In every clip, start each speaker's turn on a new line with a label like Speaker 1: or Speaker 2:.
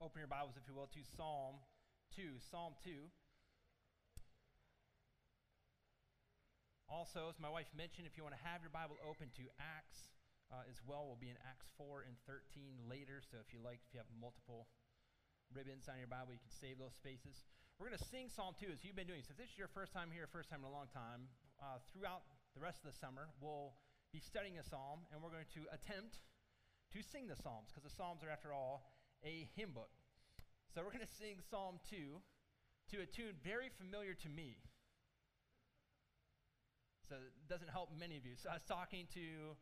Speaker 1: open your Bibles, if you will, to Psalm 2. Psalm 2. Also, as my wife mentioned, if you want to have your Bible open to Acts uh, as well, we'll be in Acts 4 and 13 later. So if you like, if you have multiple ribbons on your Bible, you can save those spaces. We're going to sing Psalm 2 as you've been doing. So if this is your first time here, first time in a long time, uh, throughout the rest of the summer, we'll be studying a psalm and we're going to attempt to sing the psalms because the psalms are, after all, a hymn book. So we're going to sing Psalm 2 to a tune very familiar to me. So it doesn't help many of you. So I was talking to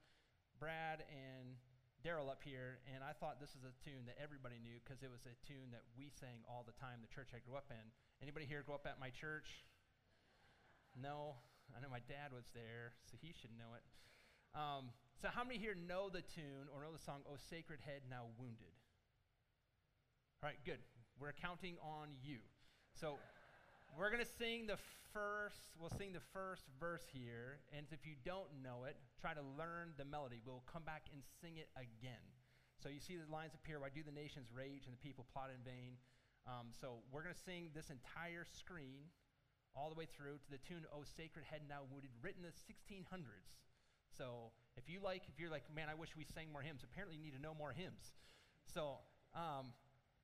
Speaker 1: Brad and Daryl up here, and I thought this was a tune that everybody knew because it was a tune that we sang all the time, the church I grew up in. Anybody here grew up at my church? No? I know my dad was there, so he should know it. Um, so, how many here know the tune or know the song, O Sacred Head Now Wounded? All right, good. We're counting on you. So, we're going to sing the first, we'll sing the first verse here. And if you don't know it, try to learn the melody. We'll come back and sing it again. So you see the lines appear, why do the nations rage and the people plot in vain? Um, so we're going to sing this entire screen all the way through to the tune, O Sacred Head Now Wounded, written in the 1600s. So if you like, if you're like, man, I wish we sang more hymns, apparently you need to know more hymns. So, um,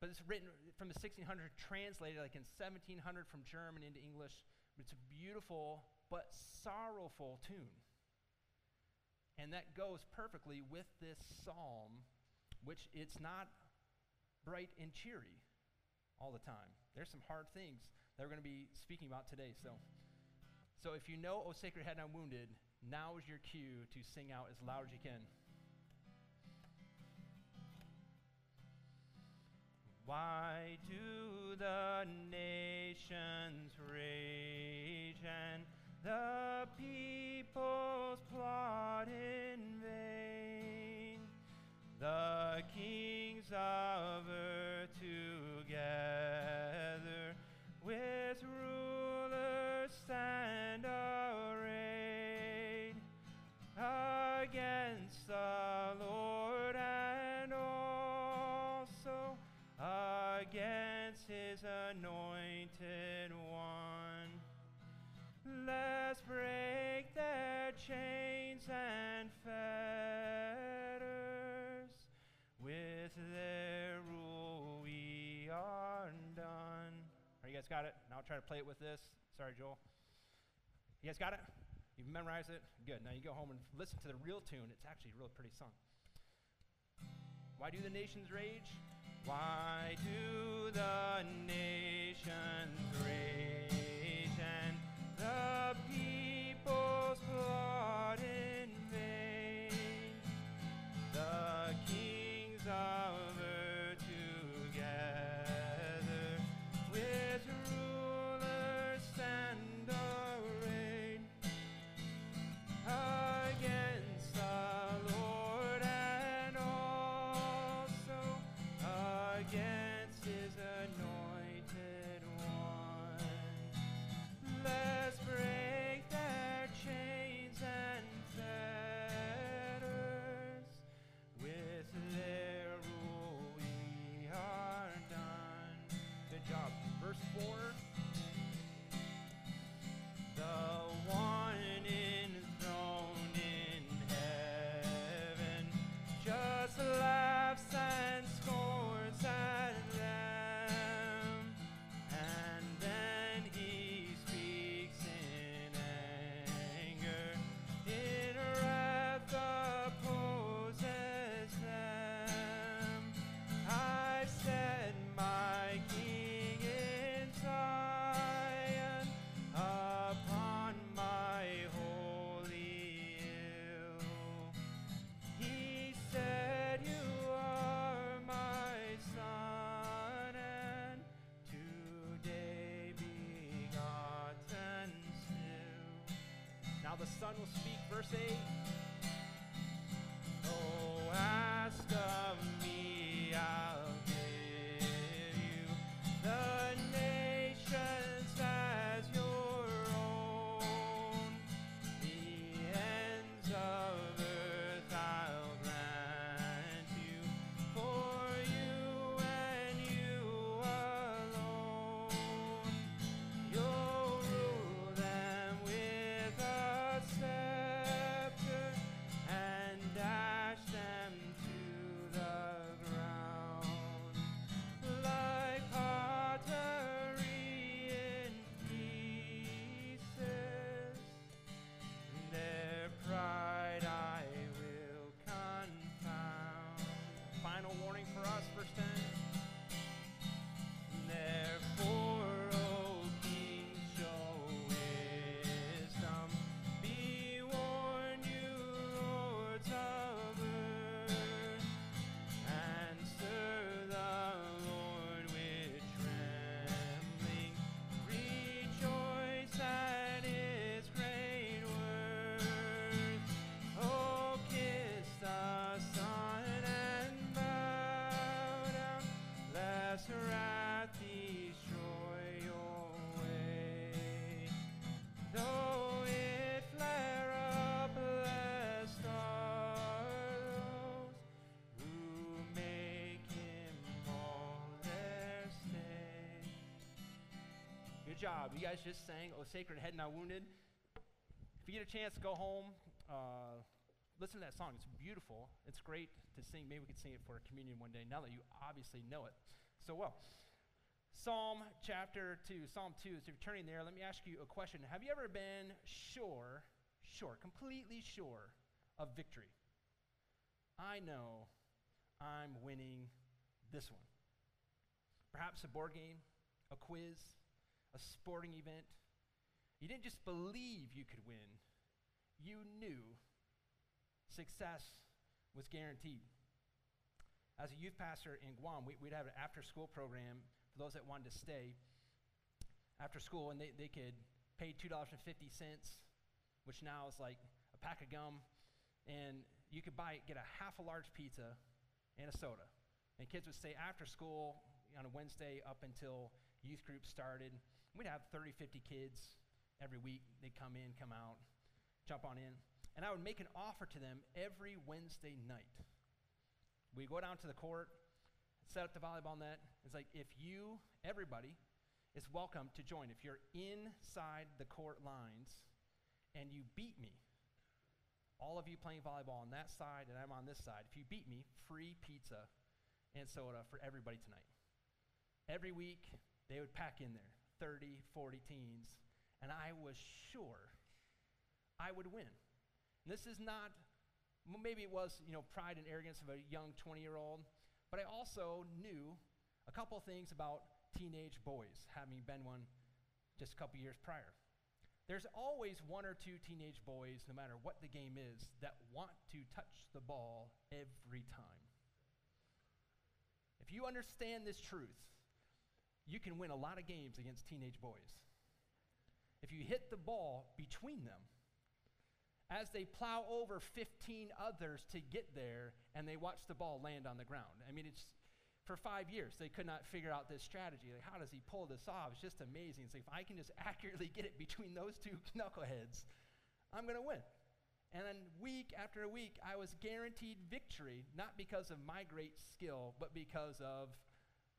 Speaker 1: but it's written from the 1600, translated like in 1700 from German into English. It's a beautiful but sorrowful tune. And that goes perfectly with this psalm, which it's not bright and cheery all the time. There's some hard things that we're going to be speaking about today. So, so if you know, O Sacred Head, I'm Wounded, now is your cue to sing out as loud as you can. Why do the nations rage and the peoples plot in vain? The kings of earth together with rulers stand arrayed against against his anointed one. Let's break their chains and fetters. With their rule we are done. Are you guys got it? Now I'll try to play it with this. Sorry, Joel. You guys got it? You've memorized it? Good. Now you go home and listen to the real tune. It's actually a really pretty song. Why do the nations rage? Why do the nations rage and the peoples plot in vain? The kings of The Son will speak, verse 8. Job. You guys just sang "O Sacred Head Now Wounded." If you get a chance, go home, uh, listen to that song. It's beautiful. It's great to sing. Maybe we could sing it for a communion one day. Now that you obviously know it so well. Psalm chapter 2, Psalm 2. So if you're turning there, let me ask you a question. Have you ever been sure, sure, completely sure of victory? I know I'm winning this one. Perhaps a board game, a quiz, a sporting event. You didn't just believe you could win, you knew success was guaranteed. As a youth pastor in Guam, we, would have an after school program for those that wanted to stay after school, and they, they could pay $2.50, which now is like a pack of gum, and you could buy get a half a large pizza and a soda. And kids would stay after school on a Wednesday up until youth group started. We'd have 30, 50 kids every week. They'd come in, come out, jump on in. And I would make an offer to them every Wednesday night. We go down to the court, set up the volleyball net. It's like if you, everybody, is welcome to join. If you're inside the court lines and you beat me, all of you playing volleyball on that side and I'm on this side, if you beat me, free pizza and soda for everybody tonight. Every week, they would pack in there. 30, 40 teens, and I was sure I would win. And this is not, maybe it was, you know, pride and arrogance of a young 20 year old, but I also knew a couple things about teenage boys, having been one just a couple years prior. There's always one or two teenage boys, no matter what the game is, that want to touch the ball every time. If you understand this truth, you can win a lot of games against teenage boys. If you hit the ball between them, as they plow over 15 others to get there and they watch the ball land on the ground. I mean, it's for five years, they could not figure out this strategy. Like, how does he pull this off? It's just amazing. It's like, if I can just accurately get it between those two knuckleheads, I'm going to win. And then week after week, I was guaranteed victory, not because of my great skill, but because of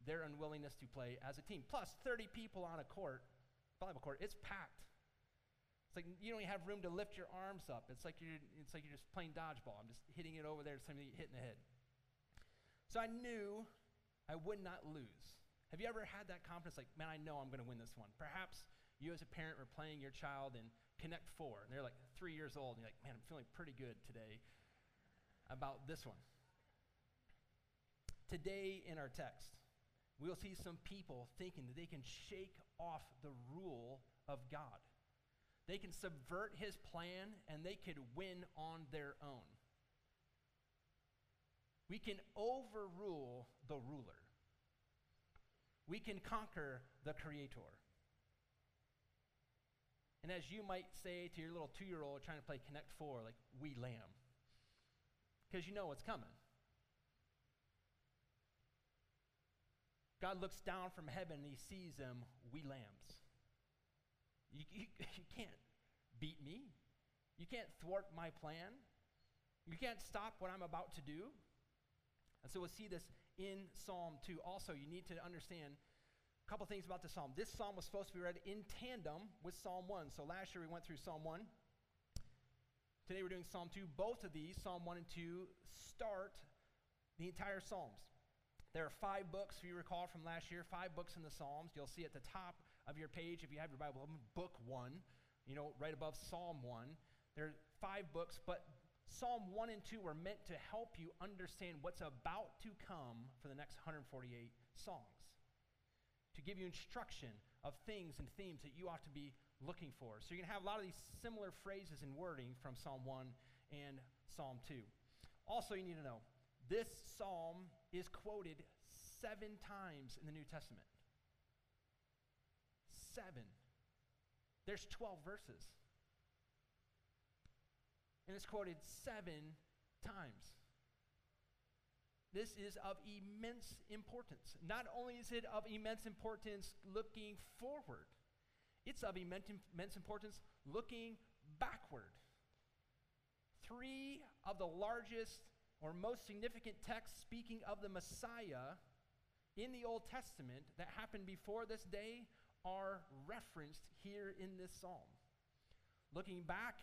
Speaker 1: their unwillingness to play as a team. Plus, 30 people on a court, volleyball court, it's packed. It's like you don't even have room to lift your arms up. It's like you're, it's like you're just playing dodgeball. I'm just hitting it over there, somebody hitting the head. So I knew I would not lose. Have you ever had that confidence, like, man, I know I'm going to win this one? Perhaps you as a parent were playing your child in Connect Four, and they're like three years old, and you're like, man, I'm feeling pretty good today about this one. Today in our text, we'll see some people thinking that they can shake off the rule of God. They can subvert his plan and they could win on their own. We can overrule the ruler. We can conquer the creator. And as you might say to your little two year old trying to play Connect Four, like, we lamb. Because you know what's coming. God looks down from heaven and he sees them, we lambs. You, you, you can't beat me. You can't thwart my plan. You can't stop what I'm about to do. And so we'll see this in Psalm 2. Also, you need to understand a couple things about the psalm. This psalm was supposed to be read in tandem with Psalm 1. So last year we went through Psalm 1. Today we're doing Psalm 2. Both of these, Psalm 1 and 2, start the entire Psalms. There are five books, if you recall from last year, five books in the Psalms. You'll see at the top of your page, if you have your Bible, book one, you know, right above Psalm one. There are five books, but Psalm 1 and 2 were meant to help you understand what's about to come for the next 148 songs, to give you instruction of things and themes that you ought to be looking for. So you're going to have a lot of these similar phrases and wording from Psalm 1 and Psalm 2. Also, you need to know this psalm is quoted seven times in the New Testament. Seven. There's 12 verses and it's quoted seven times. This is of immense importance. Not only is it of immense importance looking forward, it's of immense importance looking backward. Three of the largest or most significant texts speaking of the Messiah in the Old Testament that happened before this day are referenced here in this psalm. Looking back,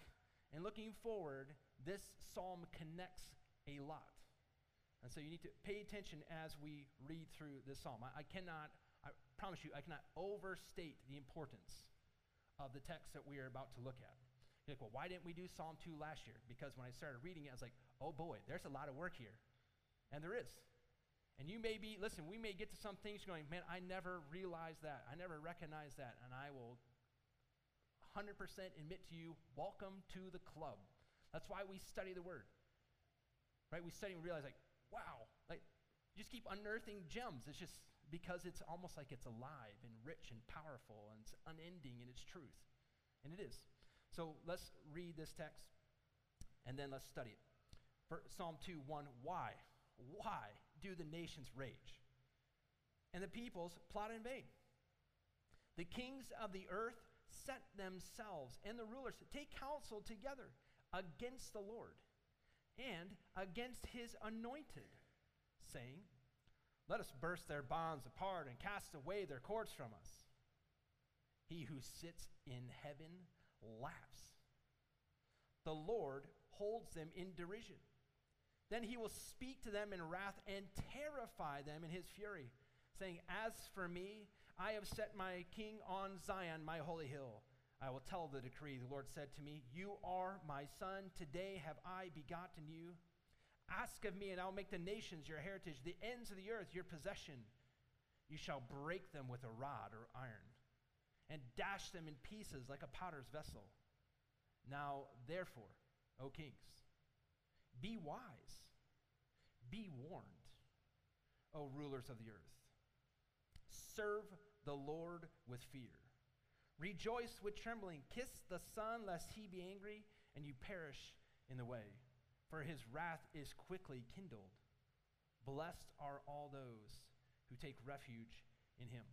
Speaker 1: and looking forward, this psalm connects a lot. And so you need to pay attention as we read through this psalm. I, I cannot, I promise you, I cannot overstate the importance of the text that we are about to look at. You're like, well, why didn't we do Psalm 2 last year? Because when I started reading it, I was like, oh boy, there's a lot of work here. And there is. And you may be, listen, we may get to some things going, man, I never realized that. I never recognized that. And I will 100% admit to you, welcome to the club. That's why we study the word. Right? We study and realize, like, wow, like, you just keep unearthing gems. It's just because it's almost like it's alive and rich and powerful and it's unending in its truth. And it is. So let's read this text and then let's study it. Psalm 2 1 Why? Why do the nations rage? And the peoples plot in vain. The kings of the earth set themselves and the rulers take counsel together against the Lord and against his anointed, saying, Let us burst their bonds apart and cast away their cords from us. He who sits in heaven laughs. The Lord holds them in derision. Then he will speak to them in wrath and terrify them in his fury, saying, As for me, I have set my king on Zion, my holy hill. I will tell the decree. The Lord said to me, You are my son. Today have I begotten you. Ask of me, and I will make the nations your heritage, the ends of the earth your possession. You shall break them with a rod or iron, and dash them in pieces like a potter's vessel. Now, therefore, O kings, be wise, be warned, O rulers of the earth. Serve the Lord with fear. Rejoice with trembling. Kiss the Son, lest he be angry and you perish in the way. For his wrath is quickly kindled. Blessed are all those who take refuge in him.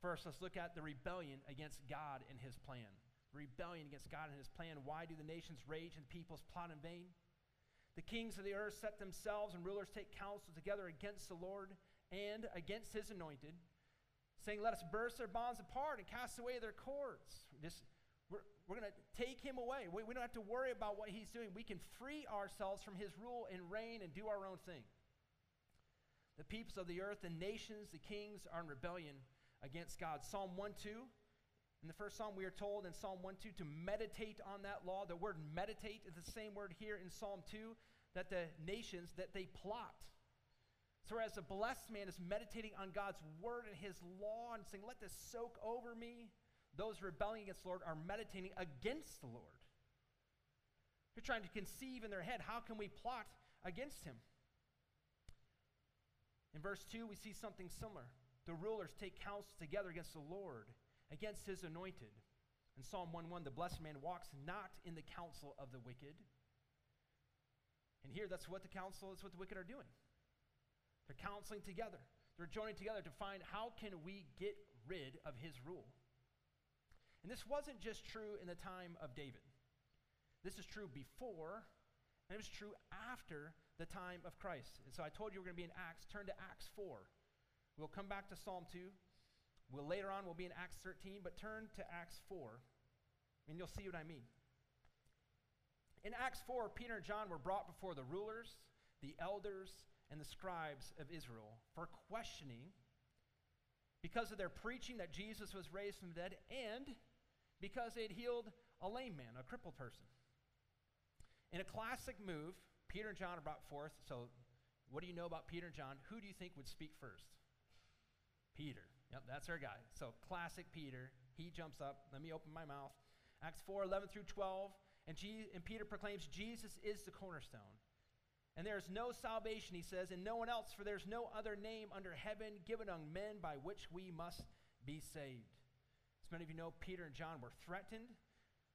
Speaker 1: First, let's look at the rebellion against God and his plan. rebellion against God and his plan. Why do the nations rage and the peoples plot in vain? The kings of the earth set themselves and rulers take counsel together against the Lord and against his anointed saying, Let us burst their bonds apart and cast away their cords. We're, we're going to take him away. We, we don't have to worry about what he's doing. We can free ourselves from his rule and reign and do our own thing. The peoples of the earth, the nations, the kings are in rebellion against God. Psalm 1 2. In the first psalm, we are told in Psalm 1 2 to meditate on that law. The word meditate is the same word here in Psalm 2 that the nations, that they plot. So, whereas a blessed man is meditating on God's word and his law and saying, Let this soak over me, those rebelling against the Lord are meditating against the Lord. They're trying to conceive in their head, how can we plot against him? In verse 2, we see something similar. The rulers take counsel together against the Lord, against his anointed. In Psalm 1 1, the blessed man walks not in the counsel of the wicked. And here, that's what the counsel is what the wicked are doing. They're counseling together. They're joining together to find how can we get rid of his rule. And this wasn't just true in the time of David. This is true before, and it was true after the time of Christ. And so I told you we're going to be in Acts. Turn to Acts 4. We'll come back to Psalm 2. We'll later on we'll be in Acts 13, but turn to Acts 4, and you'll see what I mean. In Acts 4, Peter and John were brought before the rulers, the elders, and the scribes of Israel for questioning because of their preaching that Jesus was raised from the dead and because they had healed a lame man, a crippled person. In a classic move, Peter and John are brought forth. So, what do you know about Peter and John? Who do you think would speak first? Peter. Yep, that's our guy. So, classic Peter. He jumps up. Let me open my mouth. Acts 4 11 through 12. And, and Peter proclaims Jesus is the cornerstone. And there is no salvation, he says, in no one else, for there's no other name under heaven given among men by which we must be saved. As many of you know, Peter and John were threatened,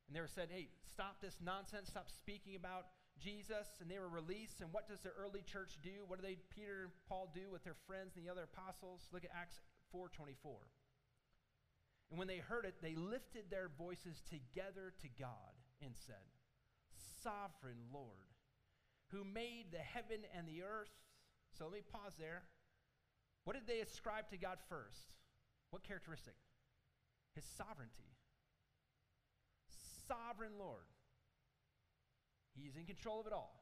Speaker 1: and they were said, hey, stop this nonsense, stop speaking about Jesus, and they were released. And what does the early church do? What do they, Peter and Paul, do with their friends and the other apostles? Look at Acts 4.24. And when they heard it, they lifted their voices together to God and said, Sovereign Lord, who made the heaven and the earth. So let me pause there. What did they ascribe to God first? What characteristic? His sovereignty. Sovereign Lord. He's in control of it all.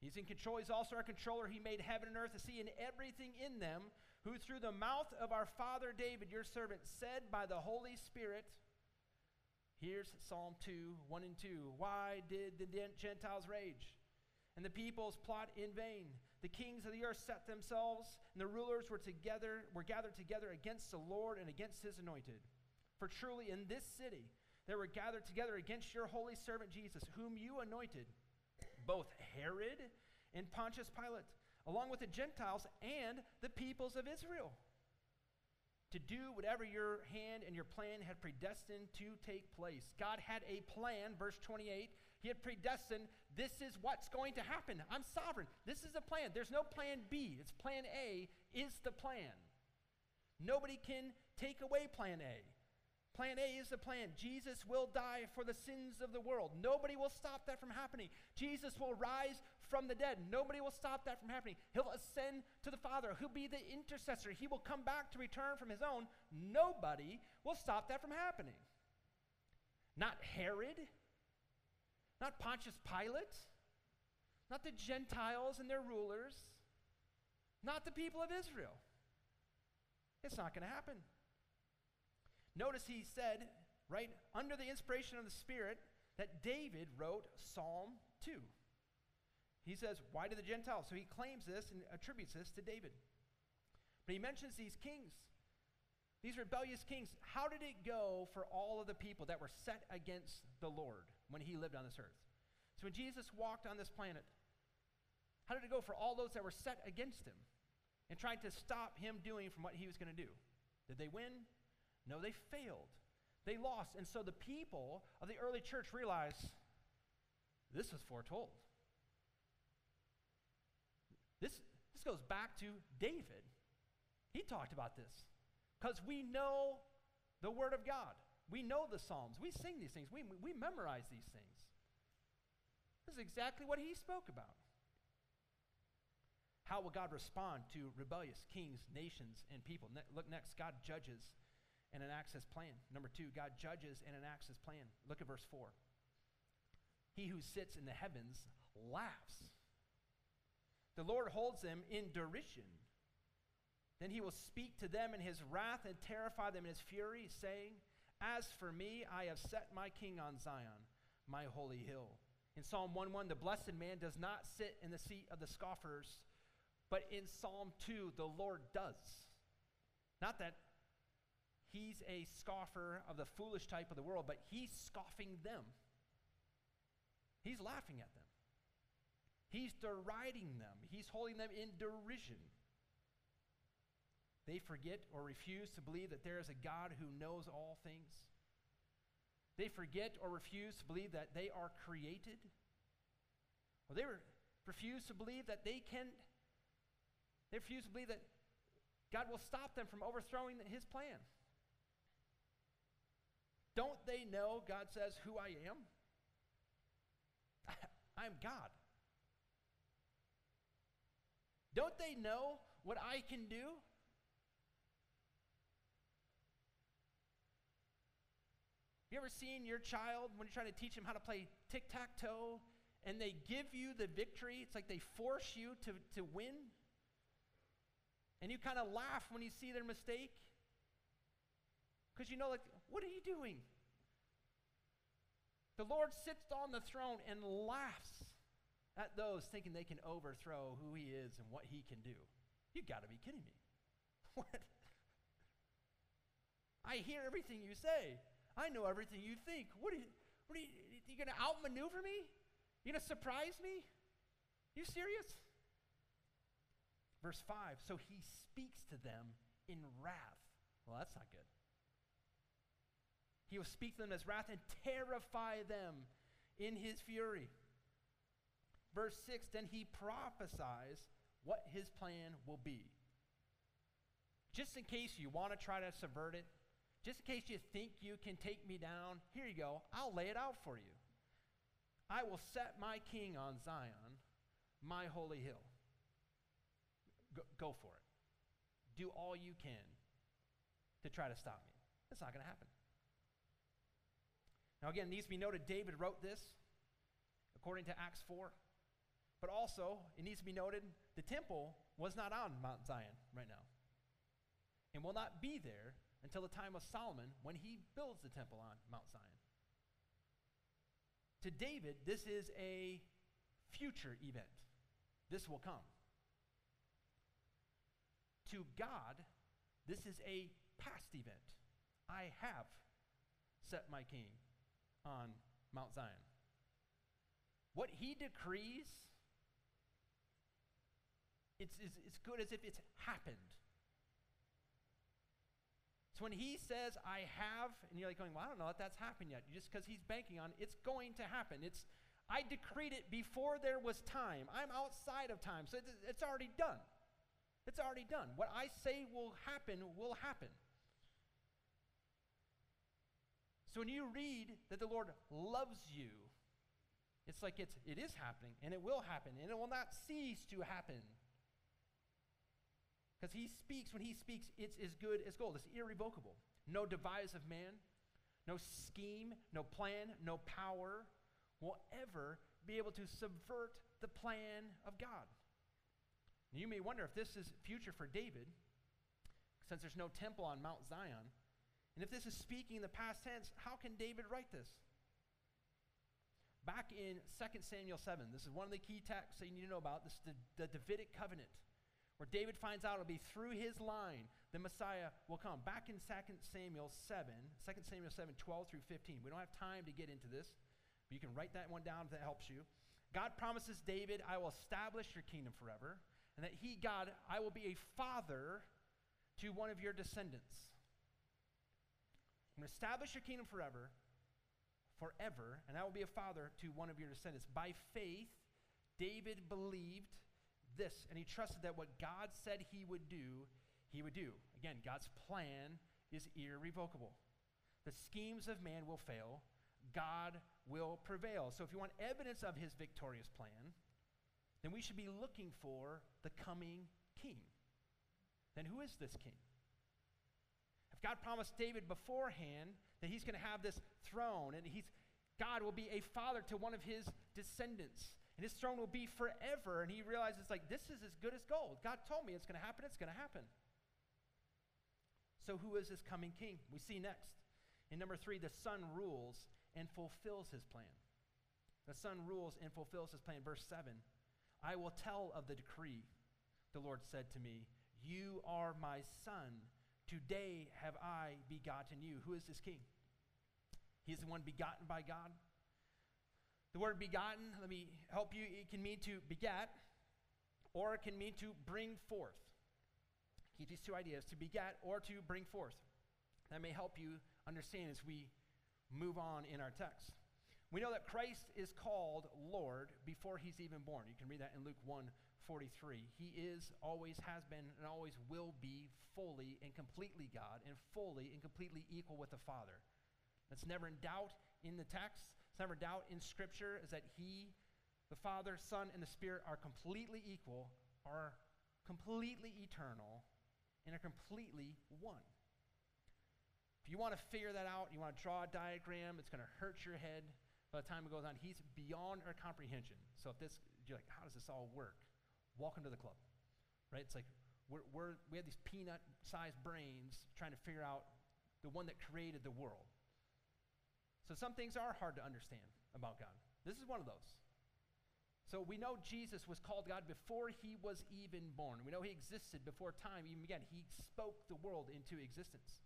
Speaker 1: He's in control. He's also our controller. He made heaven and earth, the sea, and everything in them, who through the mouth of our father David, your servant, said by the Holy Spirit, Here's Psalm 2, 1 and 2. Why did the Gentiles rage? And the peoples plot in vain. The kings of the earth set themselves, and the rulers were together, were gathered together against the Lord and against his anointed. For truly in this city they were gathered together against your holy servant Jesus, whom you anointed, both Herod and Pontius Pilate, along with the Gentiles and the peoples of Israel to do whatever your hand and your plan had predestined to take place. God had a plan, verse 28. He had predestined, this is what's going to happen. I'm sovereign. This is a plan. There's no plan B. It's plan A is the plan. Nobody can take away plan A. Plan A is the plan. Jesus will die for the sins of the world. Nobody will stop that from happening. Jesus will rise from the dead. Nobody will stop that from happening. He'll ascend to the Father. He'll be the intercessor. He will come back to return from his own. Nobody will stop that from happening. Not Herod, not Pontius Pilate, not the Gentiles and their rulers, not the people of Israel. It's not going to happen. Notice he said, right, under the inspiration of the Spirit, that David wrote Psalm 2. He says, Why do the Gentiles? So he claims this and attributes this to David. But he mentions these kings, these rebellious kings. How did it go for all of the people that were set against the Lord when he lived on this earth? So when Jesus walked on this planet, how did it go for all those that were set against him and tried to stop him doing from what he was going to do? Did they win? No, they failed. They lost. And so the people of the early church realized this was foretold. This, this goes back to David. He talked about this because we know the Word of God. We know the Psalms. We sing these things. We, we memorize these things. This is exactly what he spoke about. How will God respond to rebellious kings, nations, and people? Ne- look next. God judges and enacts his plan. Number two, God judges and enacts his plan. Look at verse 4. He who sits in the heavens laughs the Lord holds them in derision. Then he will speak to them in his wrath and terrify them in his fury, saying, As for me, I have set my king on Zion, my holy hill. In Psalm 1:1, the blessed man does not sit in the seat of the scoffers, but in Psalm 2, the Lord does. Not that he's a scoffer of the foolish type of the world, but he's scoffing them. He's laughing at them. He's deriding them, he's holding them in derision. They forget or refuse to believe that there is a God who knows all things. They forget or refuse to believe that they are created. Or they refuse to believe that they can, they refuse to believe that God will stop them from overthrowing his plan. Don't they know, God says, who I am? I am God. Don't they know what I can do? You ever seen your child when you're trying to teach them how to play tic tac toe and they give you the victory? It's like they force you to, to win. And you kind of laugh when you see their mistake. Because you know, like, what are you doing? The Lord sits on the throne and laughs at those thinking they can overthrow who he is and what he can do. You got to be kidding me. What? I hear everything you say. I know everything you think. What are you, what are you, are you going to outmaneuver me? You going to surprise me? You serious? Verse 5 So he speaks to them in wrath. Well, that's not good. He will speak to them as wrath and terrify them in his fury. Verse 6 Then he prophesies what his plan will be. Just in case you want to try to subvert it, just in case you think you can take me down, here you go. I'll lay it out for you. I will set my king on Zion, my holy hill. Go, go for it. Do all you can to try to stop me. It's not going to happen. Now, again, needs to be noted David wrote this according to Acts 4. But also, it needs to be noted the temple was not on Mount Zion right now and will not be there until the time of Solomon when he builds the temple on Mount Zion. To David, this is a future event. This will come. To God, this is a past event. I have set my king on Mount Zion. What he decrees, it's, it's, good as if it's happened. So when he says, I have, and you're like going, well, I don't know if that's happened yet, just because he's banking on it, it's going to happen. It's, I decreed it before there was time. I'm outside of time, so it's, it's already done. It's already done. What I say will happen will happen. So when you read that the Lord loves you, it's like it's, it is happening, and it will happen, and it will not cease to happen. Because he speaks, when he speaks, it's as good as gold. It's irrevocable. No device of man, no scheme, no plan, no power will ever be able to subvert the plan of God. You may wonder if this is future for David, since there's no temple on Mount Zion. And if this is speaking in the past tense, how can David write this? Back in 2 Samuel 7, this is one of the key texts that you need to know about. This is the, the Davidic covenant where David finds out it'll be through his line the Messiah will come. Back in 2 Samuel 7, 2 Samuel 7, 12 through 15. We don't have time to get into this, but you can write that one down if that helps you. God promises David, I will establish your kingdom forever, and that he, God, I will be a father to one of your descendants. I'm going to establish your kingdom forever, forever, and I will be a father to one of your descendants. By faith, David believed this, and he trusted that what God said he would do, he would do. Again, God's plan is irrevocable. The schemes of man will fail, God will prevail. So if you want evidence of his victorious plan, then we should be looking for the coming king. Then who is this king? If God promised David beforehand that he's going to have this throne and he's God will be a father to one of his descendants and his throne will be forever. And he realizes, like, this is as good as gold. God told me it's going to happen, it's going to happen. So, who is this coming king? We see next. In number three, the Son rules and fulfills his plan. The Son rules and fulfills his plan. Verse 7 I will tell of the decree. The Lord said to me, You are my Son. Today have I begotten you. Who is this king? He is the one begotten by God. The word begotten, let me help you, it can mean to beget, or it can mean to bring forth. Keep these two ideas to beget or to bring forth. That may help you understand as we move on in our text. We know that Christ is called Lord before he's even born. You can read that in Luke 1 43. He is, always has been, and always will be fully and completely God and fully and completely equal with the Father. That's never in doubt in the text. It's never doubt in Scripture is that He, the Father, Son, and the Spirit are completely equal, are completely eternal, and are completely one. If you want to figure that out, you want to draw a diagram, it's going to hurt your head by the time it goes on. He's beyond our comprehension. So if this, you're like, how does this all work? Welcome to the club, right? It's like we're, we're, we have these peanut-sized brains trying to figure out the one that created the world. So some things are hard to understand about God. This is one of those. So we know Jesus was called God before he was even born. We know he existed before time even began. He spoke the world into existence.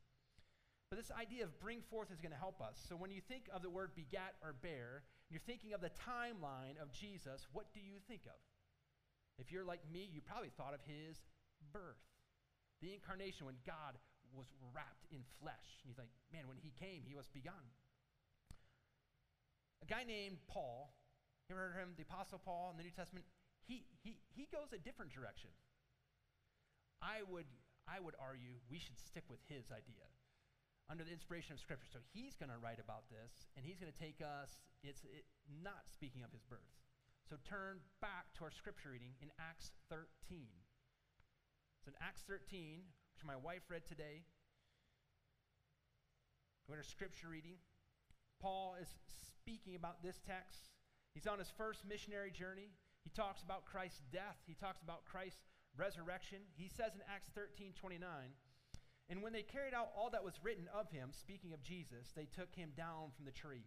Speaker 1: But this idea of bring forth is going to help us. So when you think of the word begat or bear, you're thinking of the timeline of Jesus, what do you think of? If you're like me, you probably thought of his birth, the incarnation when God was wrapped in flesh. And you think, man, when he came, he was begun. A guy named Paul you of him? The Apostle Paul in the New Testament? He, he, he goes a different direction. I would, I would argue we should stick with his idea under the inspiration of Scripture. So he's going to write about this, and he's going to take us, it's it, not speaking of his birth. So turn back to our Scripture reading in Acts 13. So in Acts 13, which my wife read today, we our Scripture reading. Paul is speaking about this text He's on his first missionary journey. He talks about Christ's death, he talks about Christ's resurrection. He says in Acts 13 29, and when they carried out all that was written of him, speaking of Jesus, they took him down from the tree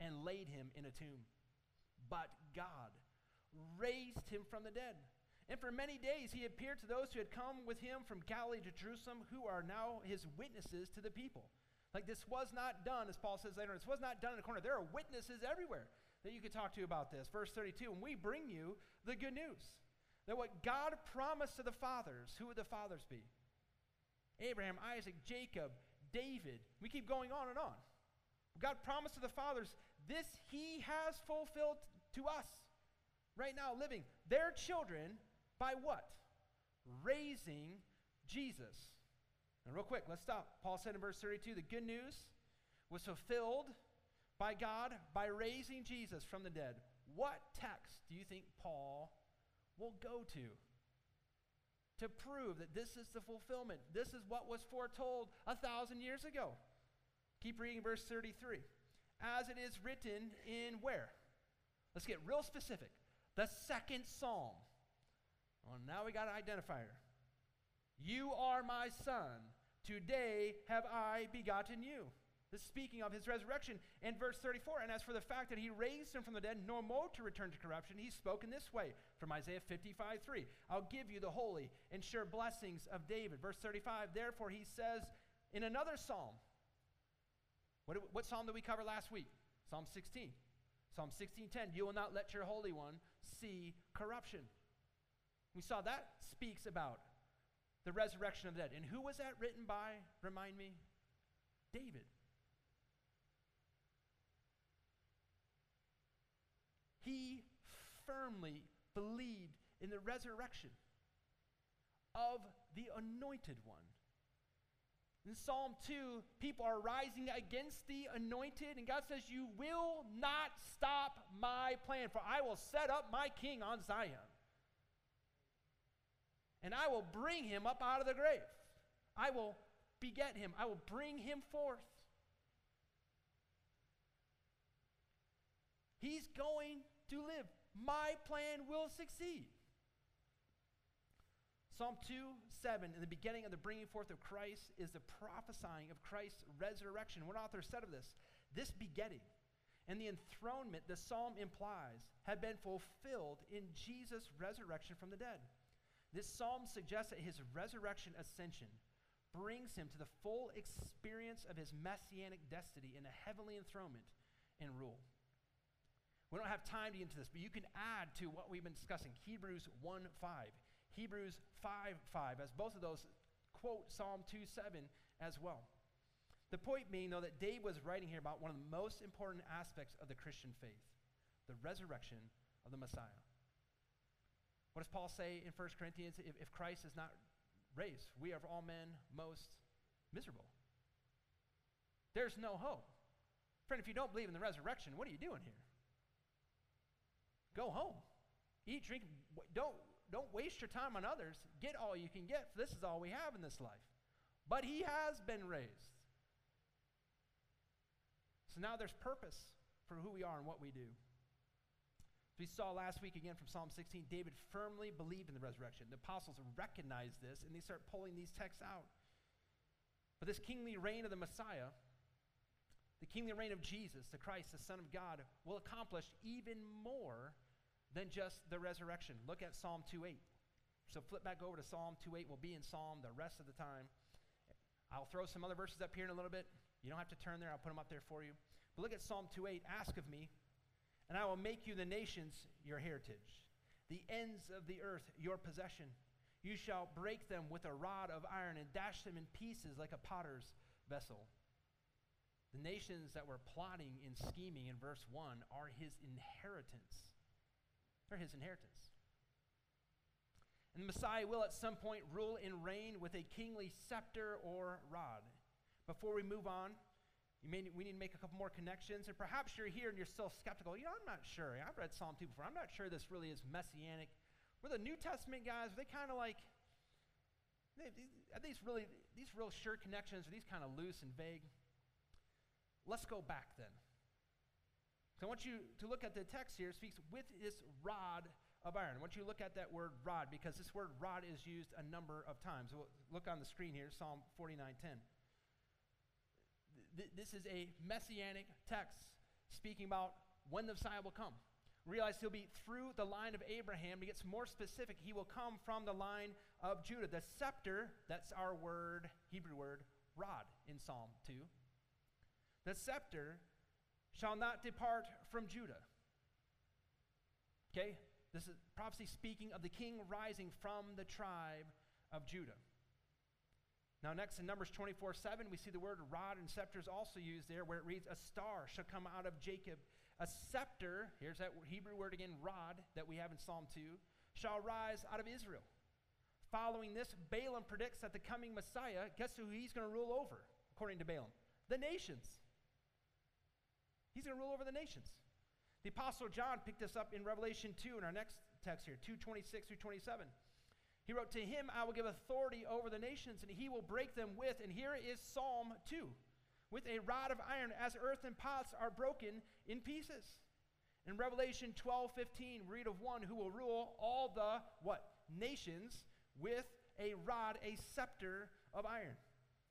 Speaker 1: and laid him in a tomb. But God raised him from the dead. And for many days he appeared to those who had come with him from Galilee to Jerusalem, who are now his witnesses to the people. Like this was not done, as Paul says later, this was not done in a corner. There are witnesses everywhere that you could talk to about this. Verse 32 And we bring you the good news that what God promised to the fathers, who would the fathers be? Abraham, Isaac, Jacob, David. We keep going on and on. God promised to the fathers, this he has fulfilled to us right now, living their children by what? Raising Jesus. And real quick, let's stop. Paul said in verse 32 the good news was fulfilled by God by raising Jesus from the dead. What text do you think Paul will go to to prove that this is the fulfillment? This is what was foretold a thousand years ago. Keep reading verse 33. As it is written in where? Let's get real specific. The second psalm. Well, now we got an identifier. You are my son. Today have I begotten you. This speaking of his resurrection. In verse 34, and as for the fact that he raised him from the dead, no more to return to corruption, he spoken this way from Isaiah 55 3. I'll give you the holy and sure blessings of David. Verse 35, therefore he says in another psalm, what, what psalm did we cover last week? Psalm 16. Psalm 16:10, you will not let your holy one see corruption. We saw that speaks about the resurrection of the dead. And who was that written by? Remind me. David. He firmly believed in the resurrection of the anointed one. In Psalm 2, people are rising against the anointed, and God says, You will not stop my plan, for I will set up my king on Zion. And I will bring him up out of the grave. I will beget him. I will bring him forth. He's going to live. My plan will succeed. Psalm 2 7, in the beginning of the bringing forth of Christ, is the prophesying of Christ's resurrection. One author said of this this begetting and the enthronement the psalm implies had been fulfilled in Jesus' resurrection from the dead. This psalm suggests that his resurrection ascension brings him to the full experience of his messianic destiny in a heavenly enthronement and rule. We don't have time to get into this, but you can add to what we've been discussing Hebrews 1 5, Hebrews 5 5, as both of those quote Psalm 2 7 as well. The point being, though, that Dave was writing here about one of the most important aspects of the Christian faith the resurrection of the Messiah. What does Paul say in 1 Corinthians? If, if Christ is not raised, we are of all men most miserable. There's no hope. Friend, if you don't believe in the resurrection, what are you doing here? Go home. Eat, drink. Don't, don't waste your time on others. Get all you can get, for this is all we have in this life. But he has been raised. So now there's purpose for who we are and what we do. We saw last week again from Psalm 16, David firmly believed in the resurrection. The apostles recognized this and they start pulling these texts out. But this kingly reign of the Messiah the kingly reign of Jesus, the Christ, the Son of God, will accomplish even more than just the resurrection. Look at Psalm 2:8. So flip back over to Psalm 2:8. We'll be in Psalm the rest of the time. I'll throw some other verses up here in a little bit. You don't have to turn there. I'll put them up there for you. But look at Psalm 2:8. Ask of me, and I will make you the nations your heritage, the ends of the earth your possession. You shall break them with a rod of iron and dash them in pieces like a potter's vessel. The nations that were plotting and scheming in verse 1 are his inheritance. They're his inheritance. And the Messiah will at some point rule and reign with a kingly scepter or rod. Before we move on, may, we need to make a couple more connections. And perhaps you're here and you're still skeptical. You know, I'm not sure. I've read Psalm 2 before. I'm not sure this really is messianic. Were the New Testament guys, they kind of like, are these really, these real sure connections, are these kind of loose and vague? Let's go back then. So I want you to look at the text here. It speaks with this rod of iron. I want you to look at that word rod because this word rod is used a number of times. We'll look on the screen here, Psalm 49:10. Th- this is a messianic text speaking about when the Messiah will come. Realize he'll be through the line of Abraham. To get more specific, he will come from the line of Judah. The scepter, that's our word, Hebrew word, rod in Psalm 2 the scepter shall not depart from Judah. Okay? This is prophecy speaking of the king rising from the tribe of Judah. Now, next in Numbers 24 7, we see the word rod and scepter is also used there, where it reads, A star shall come out of Jacob. A scepter, here's that Hebrew word again, rod, that we have in Psalm 2, shall rise out of Israel. Following this, Balaam predicts that the coming Messiah, guess who he's going to rule over, according to Balaam? The nations. He's going to rule over the nations. The Apostle John picked this up in Revelation 2 in our next text here, 226 through 27. He wrote, To him I will give authority over the nations, and he will break them with, and here is Psalm 2, with a rod of iron, as earthen pots are broken in pieces. In Revelation 12 15, read of one who will rule all the what? Nations with a rod, a scepter of iron.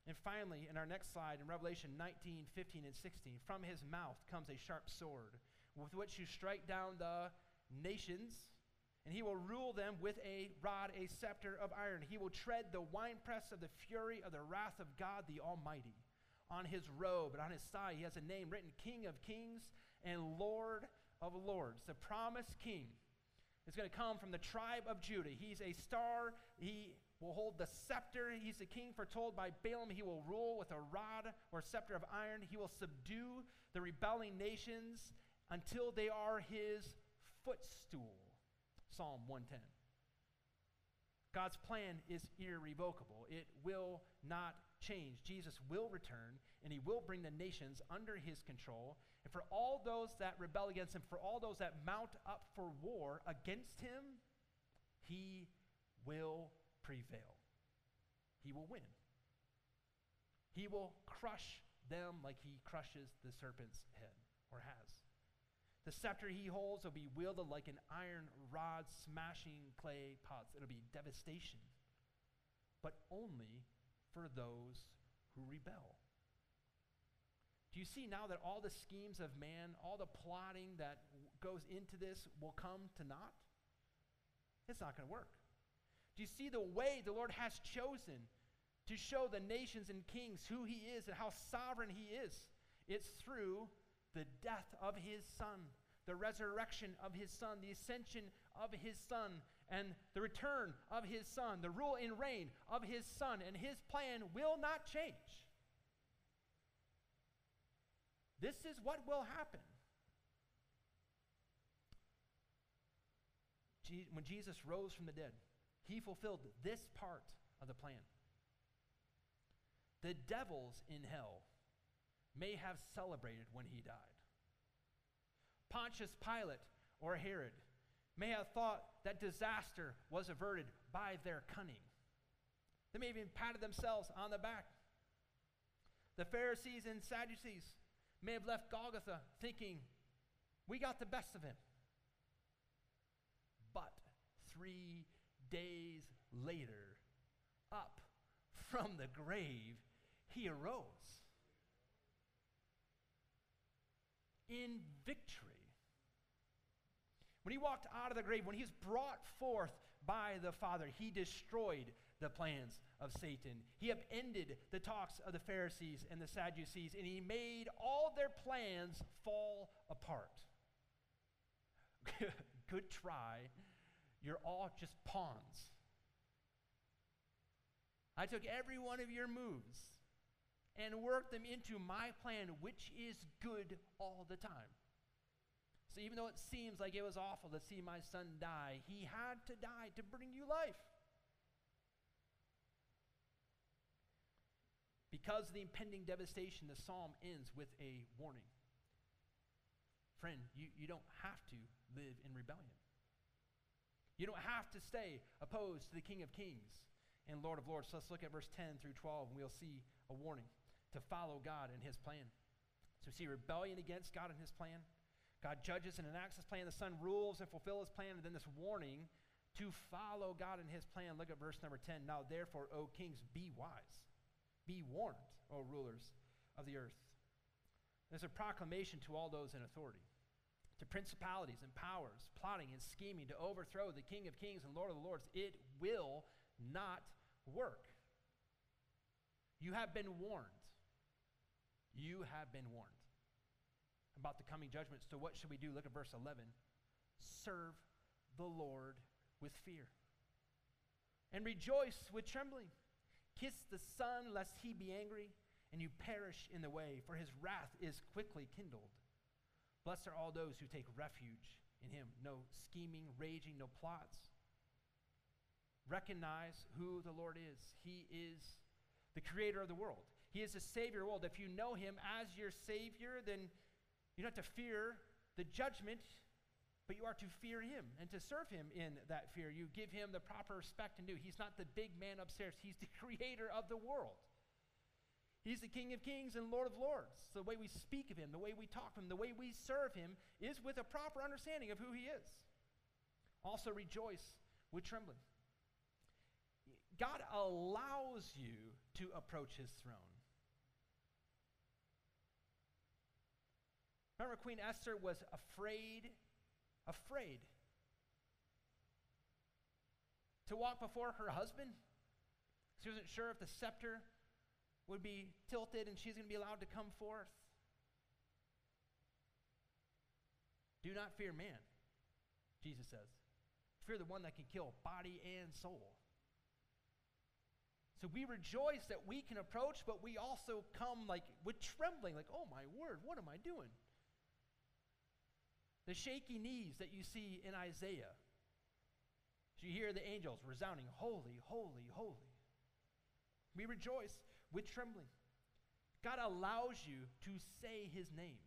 Speaker 1: And finally, in our next slide, in Revelation 19, 15, and 16, from his mouth comes a sharp sword with which you strike down the nations, and he will rule them with a rod, a scepter of iron. He will tread the winepress of the fury of the wrath of God the Almighty. On his robe and on his side, he has a name written King of Kings and Lord of Lords. The promised king is going to come from the tribe of Judah. He's a star. He will hold the scepter. He's the king foretold by Balaam. He will rule with a rod or scepter of iron. He will subdue the rebelling nations until they are his footstool. Psalm 110. God's plan is irrevocable. It will not change. Jesus will return and he will bring the nations under his control. And for all those that rebel against him, for all those that mount up for war against him, he will prevail. He will win. He will crush them like he crushes the serpent's head, or has. The scepter he holds will be wielded like an iron rod smashing clay pots. It'll be devastation, but only for those who rebel. Do you see now that all the schemes of man, all the plotting that goes into this will come to naught? It's not going to work. Do you see the way the Lord has chosen to show the nations and kings who he is and how sovereign he is? It's through the death of his son, the resurrection of his son, the ascension of his son, and the return of his son, the rule and reign of his son, and his plan will not change. This is what will happen. when Jesus rose from the dead, he fulfilled this part of the plan. The devils in hell may have celebrated when he died. Pontius Pilate or Herod may have thought that disaster was averted by their cunning. They may have even patted themselves on the back. The Pharisees and Sadducees may have left Golgotha thinking, we got the best of him. But three days later, up from the grave, he arose. in victory. When he walked out of the grave, when he was brought forth by the Father, he destroyed the plans of Satan. He upended the talks of the Pharisees and the Sadducees, and he made all their plans fall apart. Good try. You're all just pawns. I took every one of your moves and worked them into my plan, which is good all the time. So even though it seems like it was awful to see my son die, he had to die to bring you life. Because of the impending devastation, the psalm ends with a warning. Friend, you, you don't have to live in rebellion. You don't have to stay opposed to the King of Kings and Lord of Lords. So let's look at verse 10 through 12, and we'll see a warning to follow God and his plan. So we see rebellion against God and his plan. God judges and enacts his plan. The Son rules and fulfills his plan. And then this warning to follow God and his plan. Look at verse number 10. Now, therefore, O kings, be wise. Be warned, O rulers of the earth. There's a proclamation to all those in authority, to principalities and powers, plotting and scheming to overthrow the King of kings and Lord of the lords. It will not work. You have been warned. You have been warned about the coming judgment. So, what should we do? Look at verse 11. Serve the Lord with fear and rejoice with trembling. Kiss the Son, lest he be angry and you perish in the way, for his wrath is quickly kindled. Blessed are all those who take refuge in him. No scheming, raging, no plots. Recognize who the Lord is. He is the creator of the world. He is the savior of the world. If you know him as your savior, then you don't have to fear the judgment, but you are to fear him and to serve him in that fear. You give him the proper respect and due. He's not the big man upstairs, he's the creator of the world. He's the King of Kings and Lord of Lords. The way we speak of him, the way we talk to him, the way we serve him is with a proper understanding of who he is. Also rejoice with trembling. God allows you to approach his throne. Remember, Queen Esther was afraid, afraid to walk before her husband. She wasn't sure if the scepter would be tilted and she's going to be allowed to come forth. Do not fear man, Jesus says. Fear the one that can kill body and soul. So we rejoice that we can approach, but we also come like with trembling, like, oh my word, what am I doing? The shaky knees that you see in Isaiah. So you hear the angels resounding, Holy, holy, holy. We rejoice with trembling. God allows you to say his name,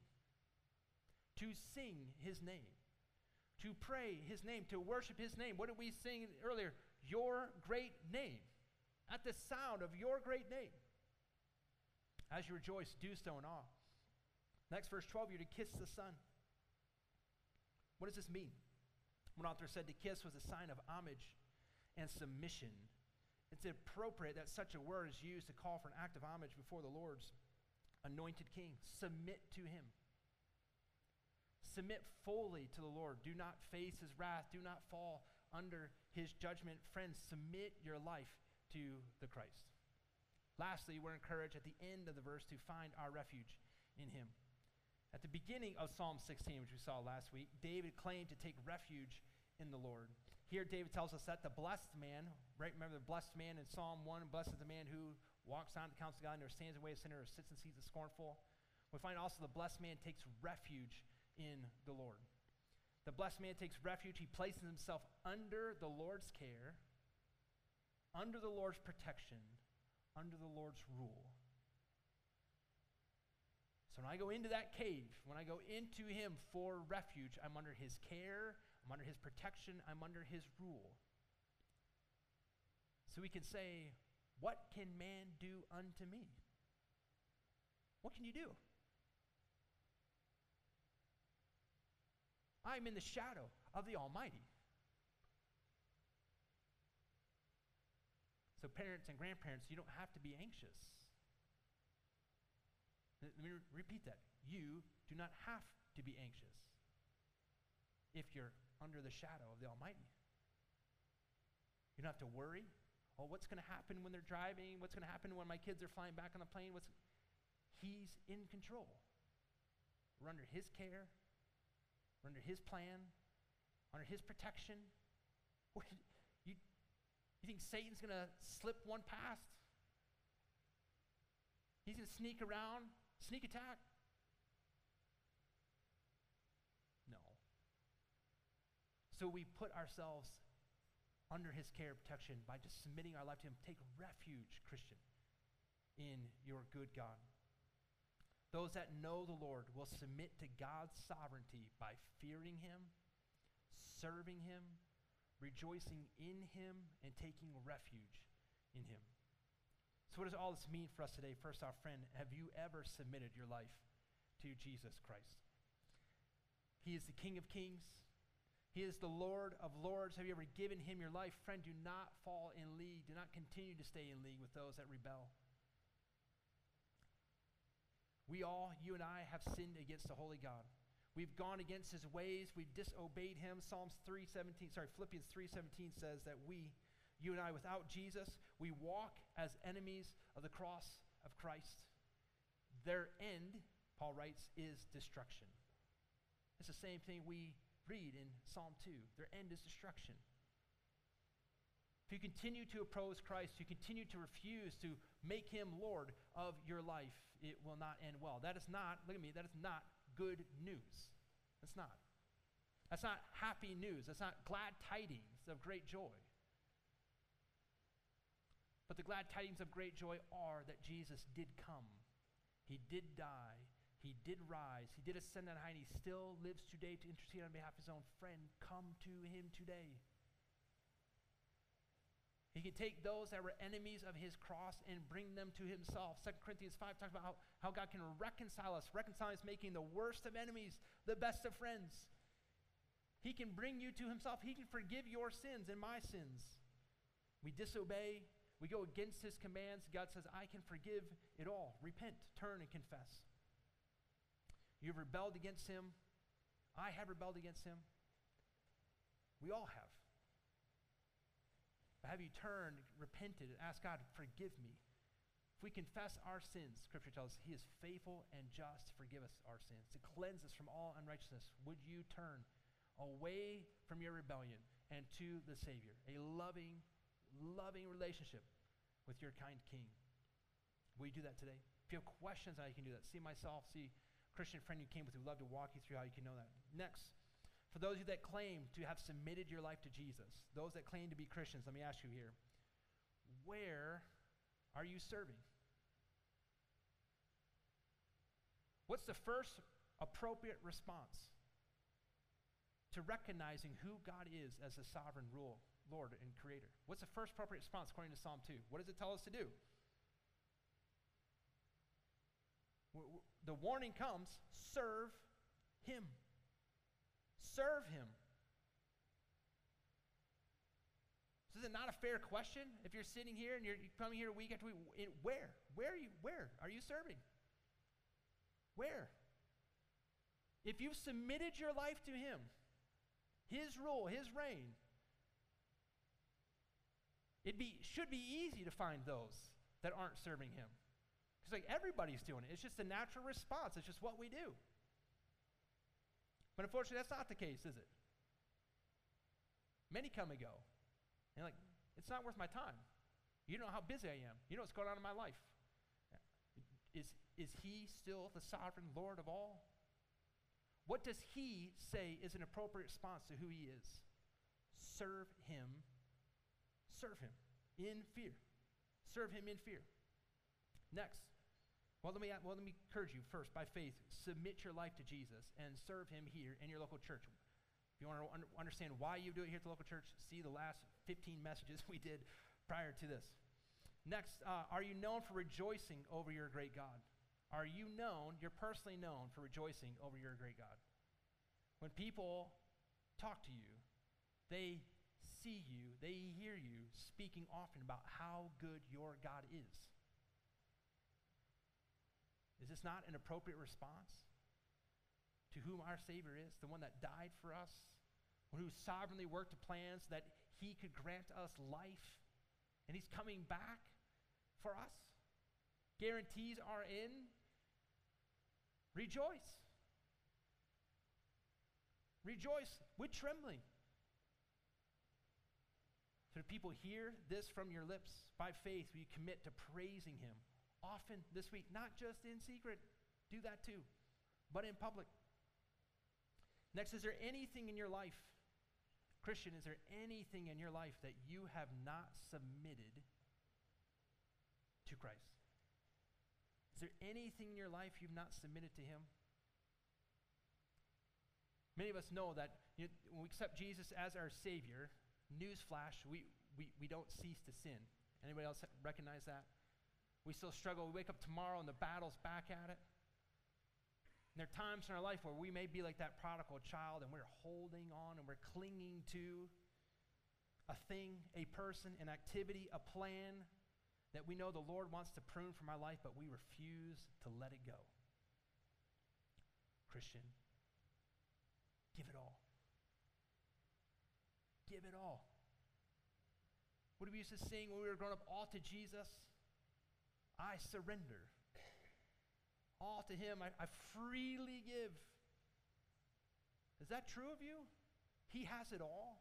Speaker 1: to sing his name, to pray his name, to worship his name. What did we sing earlier? Your great name. At the sound of your great name. As you rejoice, do so in awe. Next, verse 12, you're to kiss the Son. What does this mean? One author said to kiss was a sign of homage and submission. It's appropriate that such a word is used to call for an act of homage before the Lord's anointed king. Submit to him. Submit fully to the Lord. Do not face his wrath. Do not fall under his judgment. Friends, submit your life to the Christ. Lastly, we're encouraged at the end of the verse to find our refuge in him. At the beginning of Psalm 16, which we saw last week, David claimed to take refuge in the Lord. Here, David tells us that the blessed man, right? Remember the blessed man in Psalm 1 blessed is the man who walks on the counsel of God, nor stands in the sinner, or sits in seats of scornful. We find also the blessed man takes refuge in the Lord. The blessed man takes refuge. He places himself under the Lord's care, under the Lord's protection, under the Lord's rule. So when I go into that cave, when I go into him for refuge, I'm under his care, I'm under his protection, I'm under his rule. So we can say, What can man do unto me? What can you do? I'm in the shadow of the Almighty. So, parents and grandparents, you don't have to be anxious. Let me re- repeat that. You do not have to be anxious if you're under the shadow of the Almighty. You don't have to worry. Oh, what's going to happen when they're driving? What's going to happen when my kids are flying back on the plane? What's He's in control. We're under His care. We're under His plan. Under His protection. You, you think Satan's going to slip one past? He's going to sneak around, sneak attack? No. So we put ourselves under his care and protection by just submitting our life to him. Take refuge, Christian, in your good God. Those that know the Lord will submit to God's sovereignty by fearing him, serving him, rejoicing in him, and taking refuge in him. So, what does all this mean for us today? First off, friend, have you ever submitted your life to Jesus Christ? He is the King of Kings. He is the Lord of Lords. Have you ever given him your life? Friend, do not fall in league. Do not continue to stay in league with those that rebel. We all, you and I, have sinned against the holy God. We've gone against his ways. We've disobeyed him. Psalms 3:17, sorry, Philippians 3:17 says that we, you and I, without Jesus, we walk as enemies of the cross of Christ. Their end, Paul writes, is destruction. It's the same thing we read in Psalm 2. Their end is destruction. If you continue to oppose Christ, you continue to refuse to make him Lord of your life, it will not end well. That is not, look at me, that is not good news. That's not. That's not happy news. That's not glad tidings of great joy. But the glad tidings of great joy are that Jesus did come. He did die. He did rise. He did ascend on high, and he still lives today to intercede on behalf of his own friend. Come to him today. He can take those that were enemies of his cross and bring them to himself. 2 Corinthians 5 talks about how, how God can reconcile us. Reconcile is making the worst of enemies the best of friends. He can bring you to himself. He can forgive your sins and my sins. We disobey, we go against his commands. God says, I can forgive it all. Repent, turn, and confess. You've rebelled against him. I have rebelled against him. We all have. But have you turned, repented, and asked God, forgive me? If we confess our sins, Scripture tells us He is faithful and just to forgive us our sins, to cleanse us from all unrighteousness. Would you turn away from your rebellion and to the Savior? A loving, loving relationship with your kind King. Will you do that today? If you have questions how you can do that, see myself, see Christian friend you came with, we'd love to walk you through how you can know that. Next, for those of you that claim to have submitted your life to Jesus, those that claim to be Christians, let me ask you here where are you serving? What's the first appropriate response to recognizing who God is as a sovereign rule, Lord and Creator? What's the first appropriate response according to Psalm 2? What does it tell us to do? The warning comes serve Him. Serve him. So is it not a fair question if you're sitting here and you're coming here week after week? Where? Where are you? Where are you serving? Where? If you've submitted your life to Him, His rule, His reign, it be, should be easy to find those that aren't serving Him. Because like everybody's doing it. It's just a natural response. It's just what we do. But unfortunately, that's not the case, is it? Many come and go. And like, it's not worth my time. You know how busy I am. You know what's going on in my life. Is, is he still the sovereign Lord of all? What does he say is an appropriate response to who he is? Serve him. Serve him in fear. Serve him in fear. Next, well, let me, well, let me encourage you first, by faith, submit your life to Jesus and serve him here in your local church. If you want to un- understand why you do it here at the local church, see the last 15 messages we did prior to this. Next, uh, are you known for rejoicing over your great God? Are you known, you're personally known for rejoicing over your great God? When people talk to you, they see you, they hear you speaking often about how good your God is. Is this not an appropriate response to whom our Savior is, the one that died for us, one who sovereignly worked the plans that he could grant us life, and he's coming back for us? Guarantees are in. Rejoice. Rejoice with trembling. So, people hear this from your lips by faith, will you commit to praising Him often this week, not just in secret, do that too, but in public. Next, is there anything in your life, Christian, is there anything in your life that you have not submitted to Christ? Is there anything in your life you've not submitted to Him? Many of us know that you know, when we accept Jesus as our Savior, newsflash, we, we, we don't cease to sin. Anybody else recognize that? We still struggle. We wake up tomorrow and the battle's back at it. And there are times in our life where we may be like that prodigal child and we're holding on and we're clinging to a thing, a person, an activity, a plan that we know the Lord wants to prune from our life, but we refuse to let it go. Christian, give it all. Give it all. What do we used to sing when we were growing up? All to Jesus. I surrender. All to Him, I, I freely give. Is that true of you? He has it all.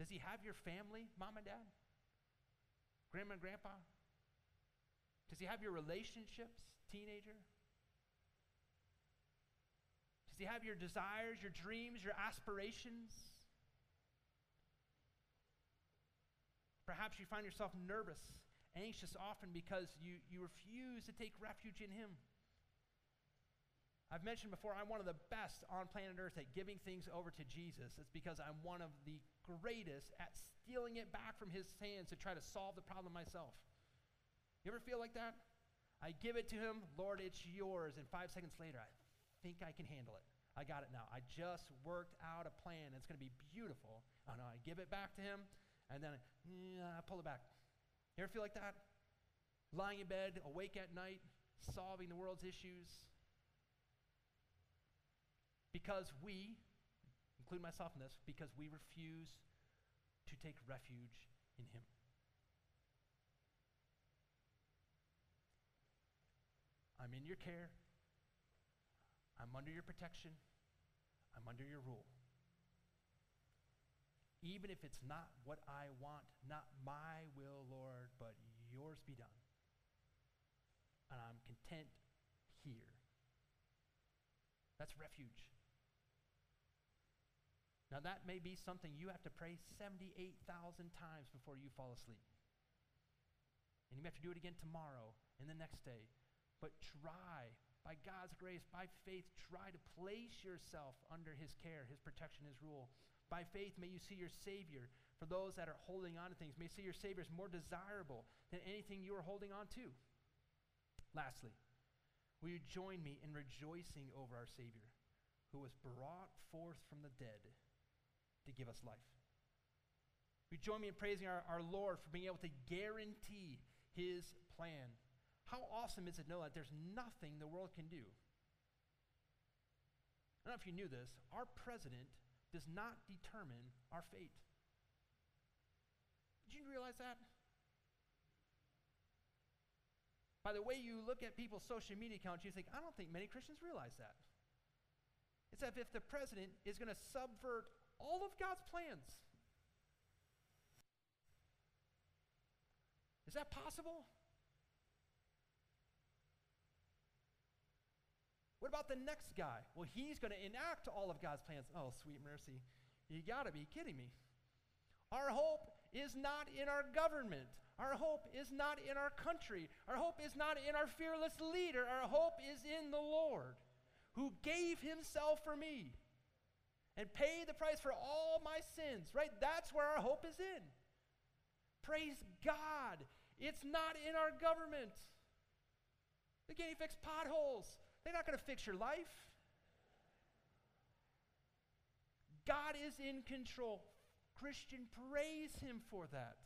Speaker 1: Does He have your family, mom and dad? Grandma and grandpa? Does He have your relationships, teenager? Does He have your desires, your dreams, your aspirations? Perhaps you find yourself nervous anxious often because you, you refuse to take refuge in Him. I've mentioned before, I'm one of the best on planet Earth at giving things over to Jesus. It's because I'm one of the greatest at stealing it back from His hands to try to solve the problem myself. You ever feel like that? I give it to Him, Lord, it's yours. And five seconds later, I think I can handle it. I got it now. I just worked out a plan. It's going to be beautiful. No, I give it back to Him, and then yeah, I pull it back. You ever feel like that? Lying in bed, awake at night, solving the world's issues. Because we, include myself in this, because we refuse to take refuge in Him. I'm in your care. I'm under your protection. I'm under your rule even if it's not what I want, not my will, Lord, but yours be done. And I'm content here. That's refuge. Now, that may be something you have to pray 78,000 times before you fall asleep. And you may have to do it again tomorrow and the next day. But try, by God's grace, by faith, try to place yourself under His care, His protection, His rule. By faith, may you see your Savior. For those that are holding on to things, may you see your Savior is more desirable than anything you are holding on to. Lastly, will you join me in rejoicing over our Savior, who was brought forth from the dead to give us life? Will you join me in praising our, our Lord for being able to guarantee his plan? How awesome is it to know that there's nothing the world can do? I don't know if you knew this. Our president does not determine our fate. Did you realize that? By the way you look at people's social media accounts, you think, I don't think many Christians realize that. It's as if the president is going to subvert all of God's plans. Is that possible? What about the next guy? Well, he's going to enact all of God's plans. Oh, sweet mercy. You got to be kidding me. Our hope is not in our government. Our hope is not in our country. Our hope is not in our fearless leader. Our hope is in the Lord who gave himself for me and paid the price for all my sins, right? That's where our hope is in. Praise God. It's not in our government. They can't fix potholes. They're not going to fix your life. God is in control. Christian, praise Him for that.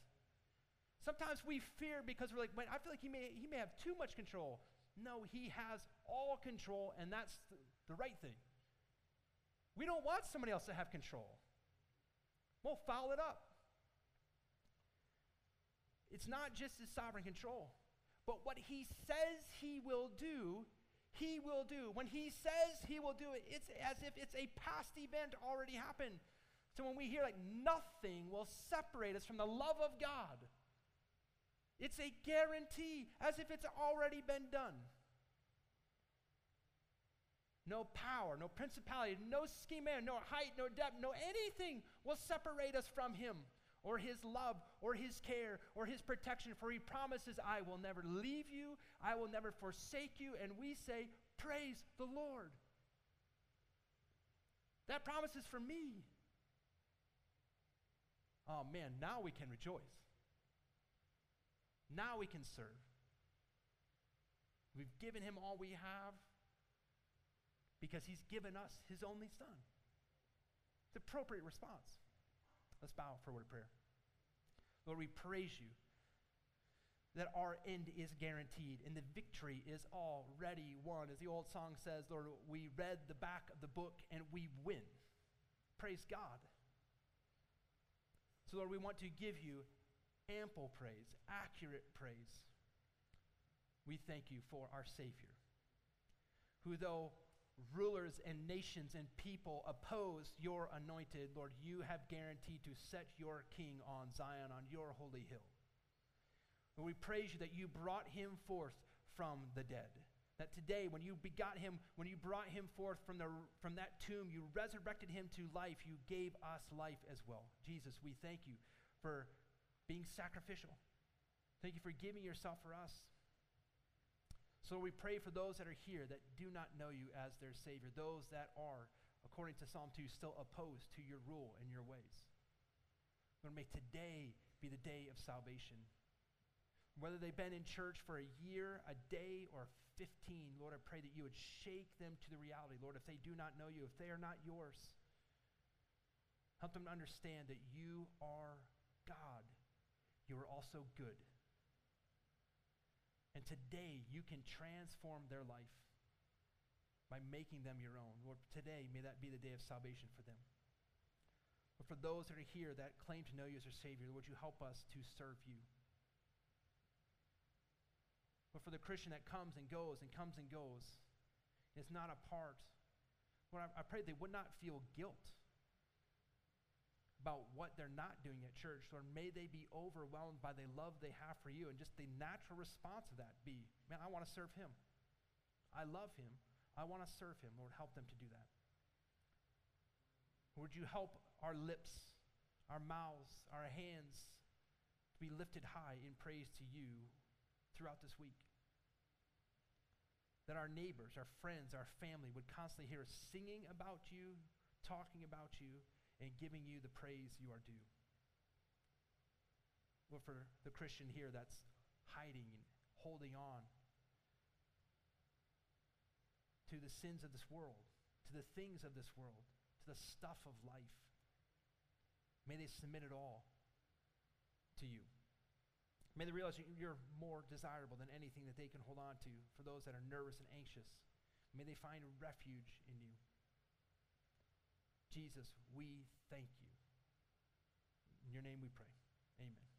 Speaker 1: Sometimes we fear because we're like, I feel like he may, he may have too much control. No, He has all control, and that's the, the right thing. We don't want somebody else to have control. We'll foul it up. It's not just His sovereign control, but what He says He will do, He will do. When He says He will do it, it's as if it's a past event already happened. So when we hear like nothing will separate us from the love of God, it's a guarantee as if it's already been done. No power, no principality, no scheme, no height, no depth, no anything will separate us from Him or His love or His care or His protection. For He promises, I will never leave you, I will never forsake you. And we say, Praise the Lord. That promise is for me oh man, now we can rejoice. Now we can serve. We've given him all we have because he's given us his only son. It's appropriate response. Let's bow for a word of prayer. Lord, we praise you that our end is guaranteed and the victory is already won. As the old song says, Lord, we read the back of the book and we win. Praise God. So, Lord, we want to give you ample praise, accurate praise. We thank you for our Savior, who, though rulers and nations and people oppose your anointed, Lord, you have guaranteed to set your king on Zion, on your holy hill. We praise you that you brought him forth from the dead. That today, when you begot him, when you brought him forth from, the, from that tomb, you resurrected him to life. You gave us life as well. Jesus, we thank you for being sacrificial. Thank you for giving yourself for us. So we pray for those that are here that do not know you as their Savior, those that are, according to Psalm 2, still opposed to your rule and your ways. Lord, may today be the day of salvation. Whether they've been in church for a year, a day, or 15, Lord, I pray that you would shake them to the reality. Lord, if they do not know you, if they are not yours, help them to understand that you are God. You are also good. And today, you can transform their life by making them your own. Lord, today, may that be the day of salvation for them. But for those that are here that claim to know you as their Savior, would you help us to serve you? But for the Christian that comes and goes and comes and goes, it's not a part. Lord, I, I pray they would not feel guilt about what they're not doing at church. Lord, may they be overwhelmed by the love they have for you and just the natural response of that be, man, I want to serve him. I love him. I want to serve him. Lord, help them to do that. Would you help our lips, our mouths, our hands to be lifted high in praise to you throughout this week. That our neighbors, our friends, our family would constantly hear us singing about you, talking about you, and giving you the praise you are due. Well, for the Christian here that's hiding and holding on to the sins of this world, to the things of this world, to the stuff of life, may they submit it all to you. May they realize you're more desirable than anything that they can hold on to for those that are nervous and anxious. May they find refuge in you. Jesus, we thank you. In your name we pray. Amen.